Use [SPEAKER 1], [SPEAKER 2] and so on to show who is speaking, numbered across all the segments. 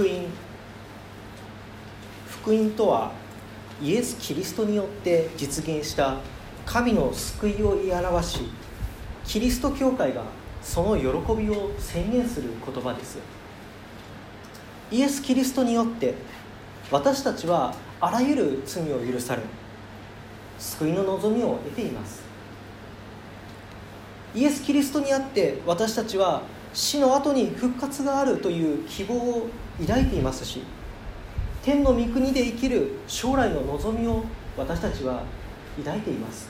[SPEAKER 1] 福音。福音とはイエス・キリストによって実現した神の救いを言い表しキリスト教会がその喜びを宣言する言葉です。イエス・キリストによって私たちはあらゆる罪を許され救いの望みを得ています。イエス・キリストにあって私たちは死の後に復活があるという希望を抱いていますし天の御国で生きる将来の望みを私たちは抱いています。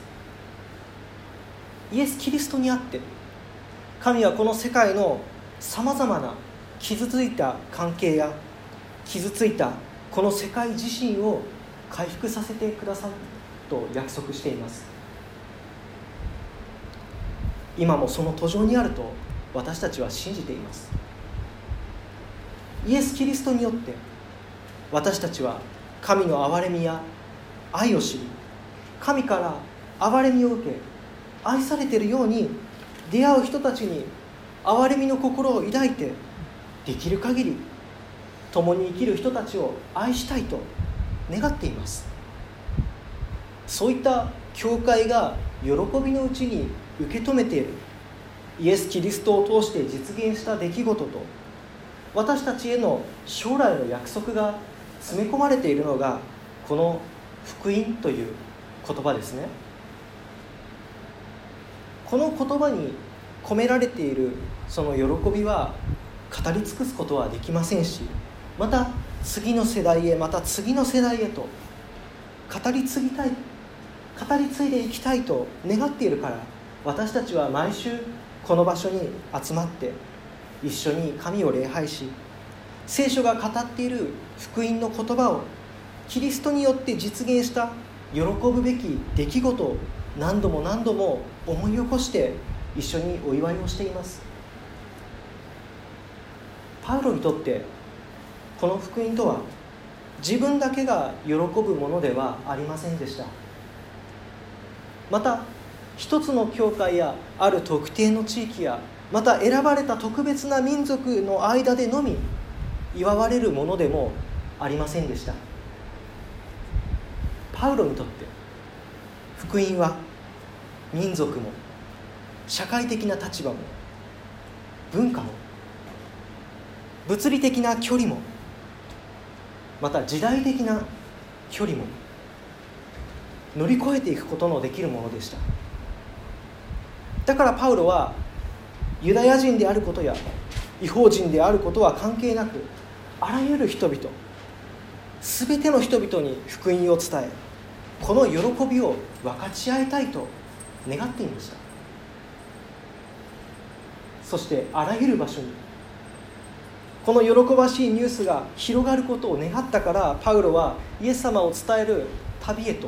[SPEAKER 1] イエス・キリストにあって神はこの世界のさまざまな傷ついた関係や傷ついたこの世界自身を回復させてくださると約束しています。今もその途上にあると私たちは信じています。イエス・キリストによって私たちは神の憐れみや愛を知り神から憐れみを受け愛されているように出会う人たちに憐れみの心を抱いてできる限り共に生きる人たちを愛したいと願っています。そういった教会が喜びのうちに受け止めている。イエス・キリストを通して実現した出来事と私たちへの将来の約束が詰め込まれているのがこの福音という言葉ですね。この言葉に込められているその喜びは語り尽くすことはできませんしまた次の世代へまた次の世代へと語り継ぎたい語り継いでいきたいと願っているから私たちは毎週この場所に集まって一緒に神を礼拝し聖書が語っている福音の言葉をキリストによって実現した喜ぶべき出来事を何度も何度も思い起こして一緒にお祝いをしています。パウロにとってこの福音とは自分だけが喜ぶものではありませんでした。また一つの教会やある特定の地域やまた選ばれた特別な民族の間でのみ祝われるものでもありませんでした。パウロにとって福音は民族も社会的な立場も文化も物理的な距離もまた時代的な距離も乗り越えていくことのできるものでした。だからパウロはユダヤ人であることや違法人であることは関係なくあらゆる人々全ての人々に福音を伝えこの喜びを分かち合いたいと願っていました。そしてあらゆる場所にこの喜ばしいニュースが広がることを願ったからパウロはイエス様を伝える旅へと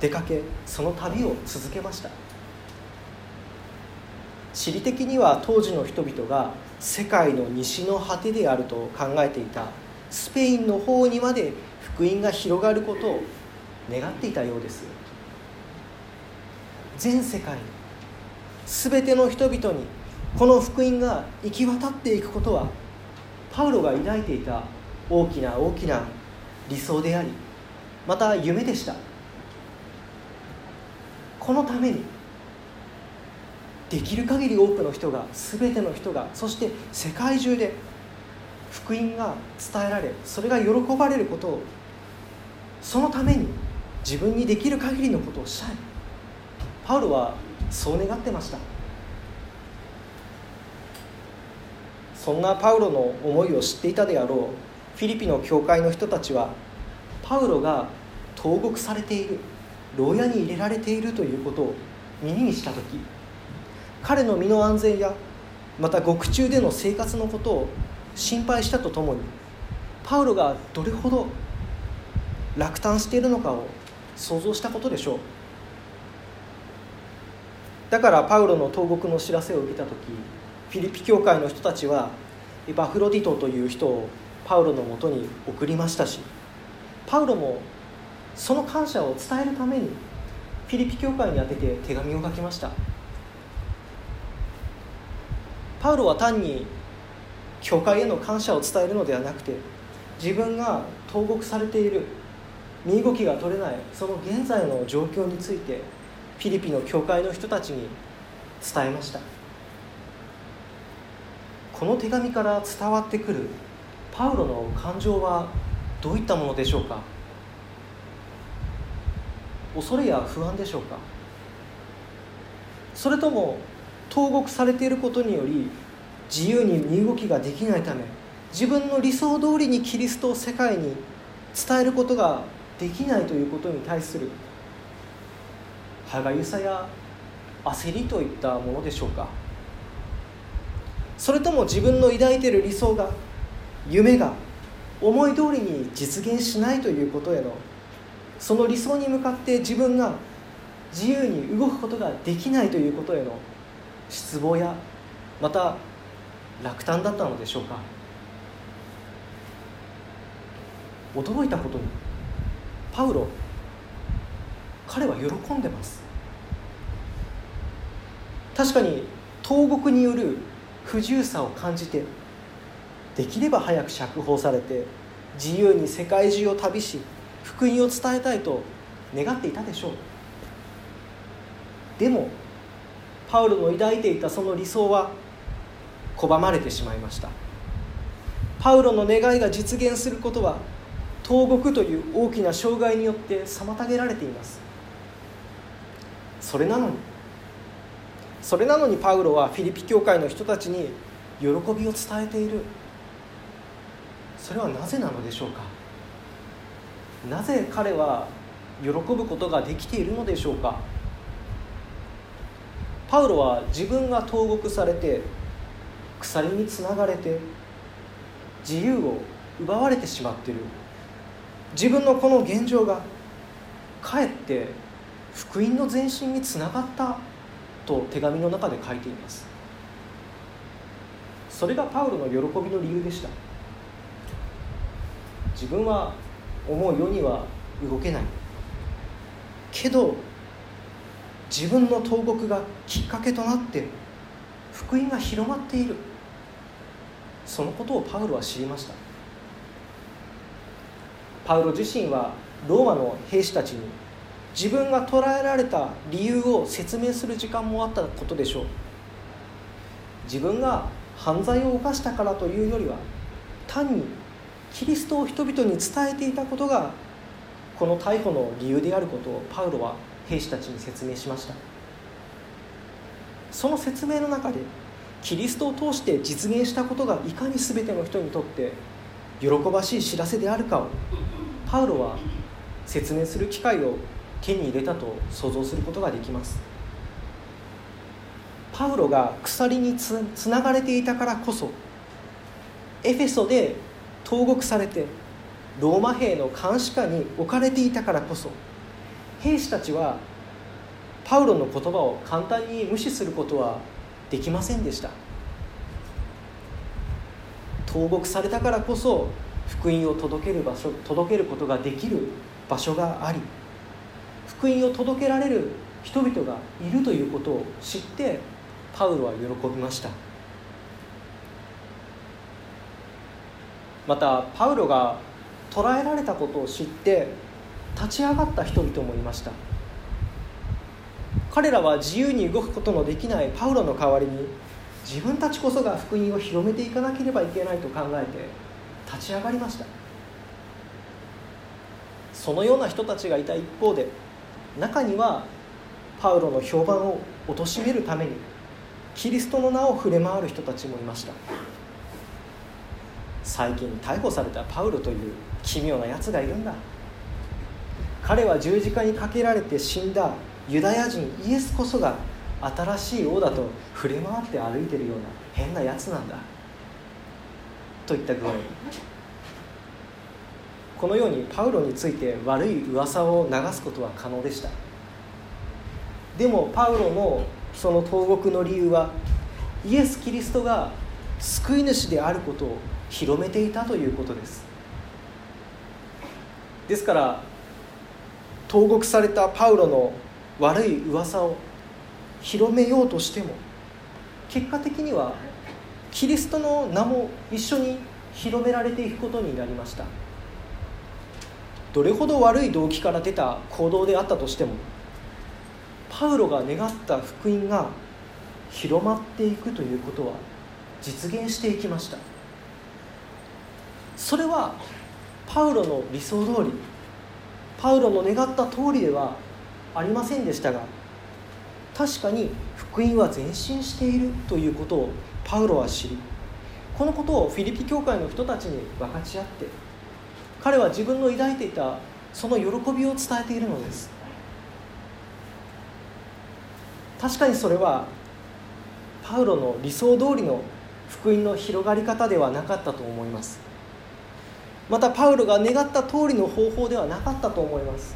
[SPEAKER 1] 出かけその旅を続けました。地理的には当時の人々が世界の西の果てであると考えていたスペインの方にまで福音が広がることを願っていたようです。全世界全ての人々にこの福音が行き渡っていくことはパウロが抱いていた大きな大きな理想でありまた夢でした。このためにできる限り多くの人が全ての人がそして世界中で福音が伝えられそれが喜ばれることをそのために自分にできる限りのことをしたい。パウロはそう願ってました。そんなパウロの思いを知っていたであろうフィリピの教会の人たちはパウロが投獄されている牢屋に入れられているということを耳にした時彼の身の安全やまた獄中での生活のことを心配したとともにパウロがどれほど落胆しているのかを想像したことでしょう。だからパウロの投獄の知らせを受けた時フィリピ教会の人たちはエパフロディトという人をパウロのもとに送りましたしパウロもその感謝を伝えるためにフィリピ教会に宛てて手紙を書きました。パウロは単に教会への感謝を伝えるのではなくて自分が投獄されている身動きが取れないその現在の状況についてフィリピンの教会の人たちに伝えました。この手紙から伝わってくるパウロの感情はどういったものでしょうか？恐れや不安でしょうか？それとも投獄されていることにより自由に身動きができないため自分の理想通りにキリストを世界に伝えることができないということに対する歯がゆさや焦りといったものでしょうか。それとも自分の抱いている理想が夢が思い通りに実現しないということへのその理想に向かって自分が自由に動くことができないということへの失望やまた落胆だったのでしょうか。驚いたことにパウロ彼は喜んでます。確かに投獄による不自由さを感じてできれば早く釈放されて自由に世界中を旅し福音を伝えたいと願っていたでしょう。でもパウロの抱いていたその理想は拒まれてしまいました。パウロの願いが実現することは投獄という大きな障害によって妨げられています。それなのにそれなのにパウロはフィリピ教会の人たちに喜びを伝えている。それはなぜなのでしょうか？なぜ彼は喜ぶことができているのでしょうか？パウロは自分が投獄されて鎖につながれて自由を奪われてしまっている。自分のこの現状がかえって福音の前進につながったと手紙の中で書いています。それがパウロの喜びの理由でした。自分は思うようには動けない。けど自分の投獄がきっかけとなって福音が広まっている。そのことをパウロは知りました。パウロ自身はローマの兵士たちに自分が捕らえられた理由を説明する時間もあったことでしょう。自分が犯罪を犯したからというよりは単にキリストを人々に伝えていたことがこの逮捕の理由であることをパウロは兵士たちに説明しました。その説明の中でキリストを通して実現したことがいかに全ての人にとって喜ばしい知らせであるかをパウロは説明する機会を手に入れたと想像することができます。パウロが鎖につながれていたからこそエフェソで投獄されてローマ兵の監視下に置かれていたからこそ兵士たちはパウロの言葉を簡単に無視することはできませんでした。投獄されたからこそ福音を届ける場所届けることができる場所があり福音を届けられる人々がいるということを知ってパウロは喜びました。またパウロが捕らえられたことを知って立ち上がった人々もいました。彼らは自由に動くことのできないパウロの代わりに自分たちこそが福音を広めていかなければいけないと考えて立ち上がりました。そのような人たちがいた一方で中にはパウロの評判を貶めるためにキリストの名を触れ回る人たちもいました。最近逮捕されたパウロという奇妙なやつがいるんだ。彼は十字架にかけられて死んだユダヤ人イエスこそが新しい王だと触れ回って歩いてるような変なやつなんだ。といった具合。にこのようにパウロについて悪い噂を流すことは可能でした。でもパウロのその投獄の理由はイエス・キリストが救い主であることを広めていたということです。ですから投獄されたパウロの悪い噂を広めようとしても結果的にはキリストの名も一緒に広められていくことになりました。どれほど悪い動機から出た行動であったとしてもパウロが願った福音が広まっていくということは実現していきました。それはパウロの理想通りパウロの願った通りではありませんでしたが確かに福音は前進しているということをパウロは知りこのことをフィリピ教会の人たちに分かち合って彼は自分の抱いていたその喜びを伝えているのです。確かにそれはパウロの理想通りの福音の広がり方ではなかったと思います。またパウロが願った通りの方法ではなかったと思います。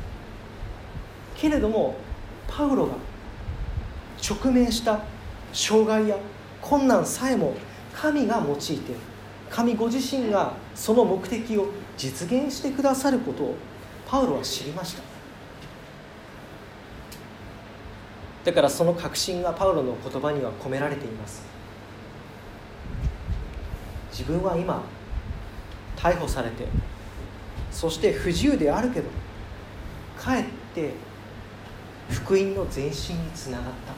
[SPEAKER 1] けれどもパウロが直面した障害や困難さえも神が用いて神ご自身がその目的を実現してくださることをパウロは知りました。だからその確信がパウロの言葉には込められています。自分は今逮捕されてそして不自由であるけどかえって福音の前進につながった。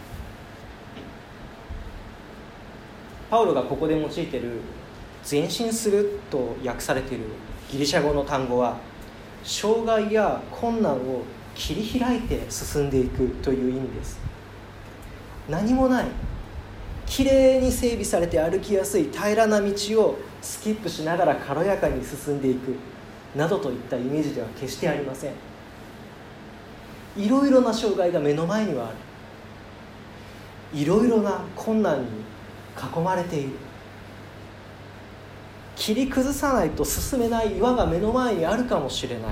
[SPEAKER 1] パウロがここで用いている前進すると訳されているギリシャ語の単語は障害や困難を切り開いて進んでいくという意味です。何もないきれいに整備されて歩きやすい平らな道をスキップしながら軽やかに進んでいくなどといったイメージでは決してありません。いろいろな障害が目の前にはある。いろいろな困難に囲まれている。切り崩さないと進めない岩が目の前にあるかもしれない。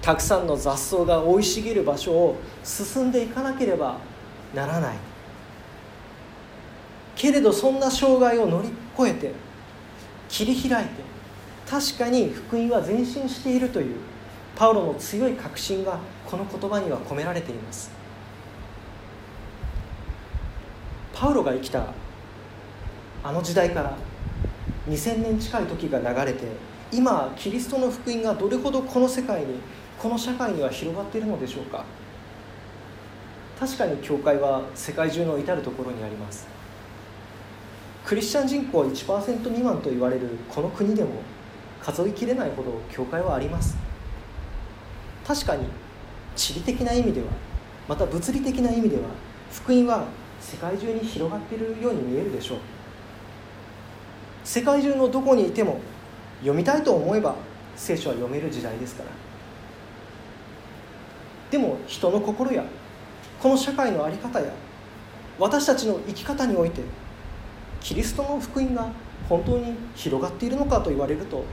[SPEAKER 1] たくさんの雑草が生い茂る場所を進んでいかなければならない。けれどそんな障害を乗り越えて切り開いて確かに福音は前進しているというパウロの強い確信がこの言葉には込められています。パウロが生きたあの時代から2000年近い時が流れて今キリストの福音がどれほどこの世界にこの社会には広がっているのでしょうか。確かに教会は世界中の至る所にあります。クリスチャン人口1%未満と言われるこの国でも数えきれないほど教会はあります。確かに地理的な意味ではまた物理的な意味では福音は世界中に広がっているように見えるでしょう。世界中のどこにいても読みたいと思えば聖書は読める時代ですから。でも人の心やこの社会の在り方や私たちの生き方においてキリストの福音が本当に広がっているのかと言われると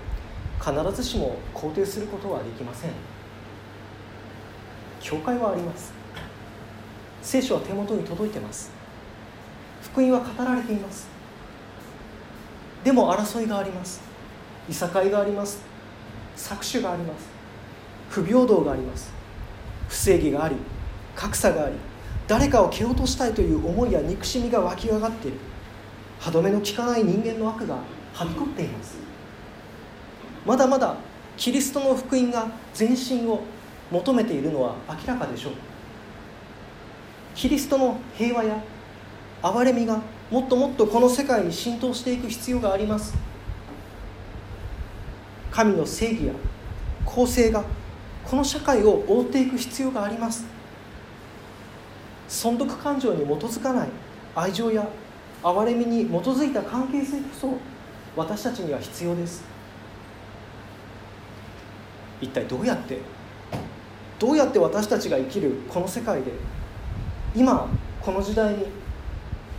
[SPEAKER 1] 必ずしも肯定することはできません。教会はあります。聖書は手元に届いてます。福音は語られています。でも争いがあります。いさかいがあります。搾取があります。不平等があります。不正義があり格差があり誰かを蹴落としたいという思いや憎しみが湧き上がっている。歯止めの効かない人間の悪がはびこっています。まだまだキリストの福音が前進を求めているのは明らかでしょう。キリストの平和や憐れみがもっともっとこの世界に浸透していく必要があります。神の正義や公正がこの社会を覆っていく必要があります。損得感情に基づかない愛情や憐れみに基づいた関係性こそ私たちには必要です。一体どうやってどうやって私たちが生きるこの世界で今この時代に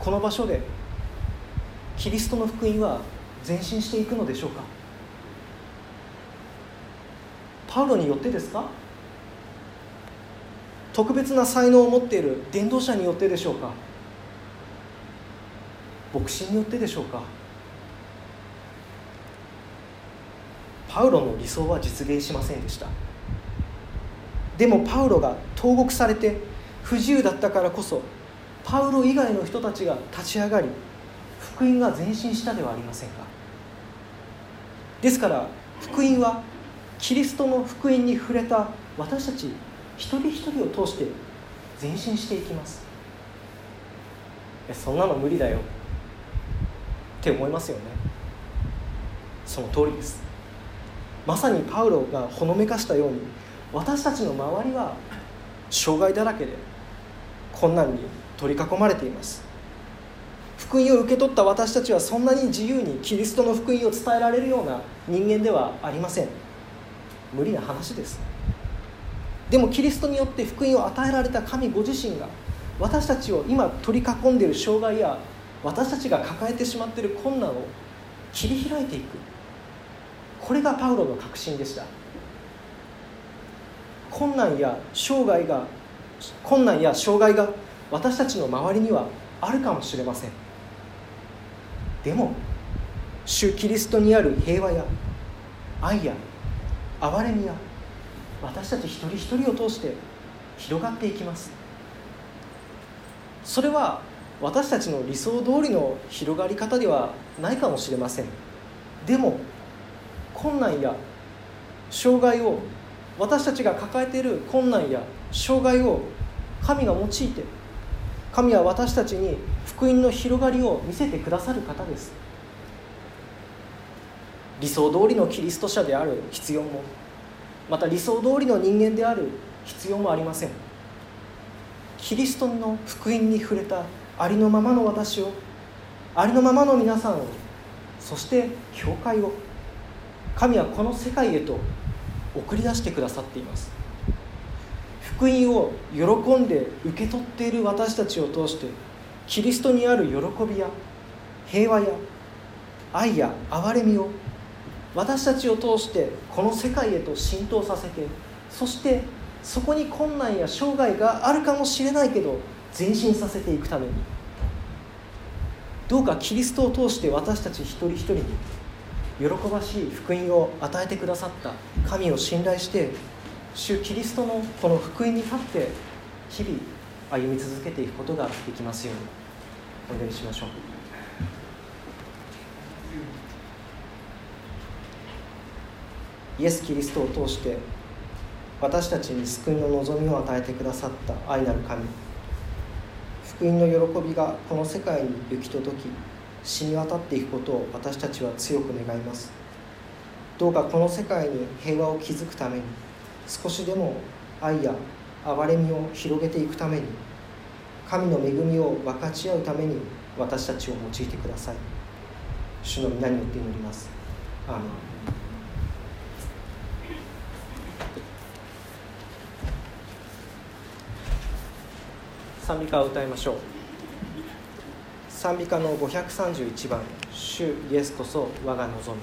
[SPEAKER 1] この場所でキリストの福音は前進していくのでしょうか？パウロによってですか？特別な才能を持っている伝道者によってでしょうか？牧師によってでしょうか。パウロの理想は実現しませんでした。でもパウロが投獄されて不自由だったからこそパウロ以外の人たちが立ち上がり福音が前進したではありませんか。ですから福音はキリストの福音に触れた私たち一人一人を通して前進していきます。そんなの無理だよ。って思いますよね。その通りです。まさにパウロがほのめかしたように私たちの周りは障害だらけで困難に取り囲まれています。福音を受け取った私たちはそんなに自由にキリストの福音を伝えられるような人間ではありません。無理な話です。でもキリストによって福音を与えられた神ご自身が私たちを今取り囲んでいる障害や私たちが抱えてしまっている困難を切り開いていく。これがパウロの確信でした。困難や障害が困難や障害が私たちの周りにはあるかもしれません。でも主キリストにある平和や愛や憐れみや私たち一人一人を通して広がっていきます。それは私たちの理想通りの広がり方ではないかもしれません。でも困難や障害を私たちが抱えている困難や障害を神が用いて神は私たちに福音の広がりを見せてくださる方です。理想通りのキリスト者である必要もまた理想通りの人間である必要もありません。キリストの福音に触れたありのままの私をありのままの皆さんをそして教会を神はこの世界へと送り出してくださっています。福音を喜んで受け取っている私たちを通してキリストにある喜びや平和や愛や憐れみを私たちを通してこの世界へと浸透させてそしてそこに困難や障害があるかもしれないけど前進させていくために。どうかキリストを通して私たち一人一人に喜ばしい福音を与えてくださった。神を信頼して主キリストのこの福音に立って日々歩み続けていくことができますように。お願いしましょう。イエス・キリストを通して私たちに救いの望みを与えてくださった愛なる神。福音の喜びがこの世界に行き届き染み渡っていくことを私たちは強く願います。どうかこの世界に平和を築くために少しでも愛や憐れみを広げていくために神の恵みを分かち合うために私たちを用いてください。主の皆によって祈ります。アーメン賛美歌を歌いましょう。賛美歌の531番「主イエスこそ我が望み」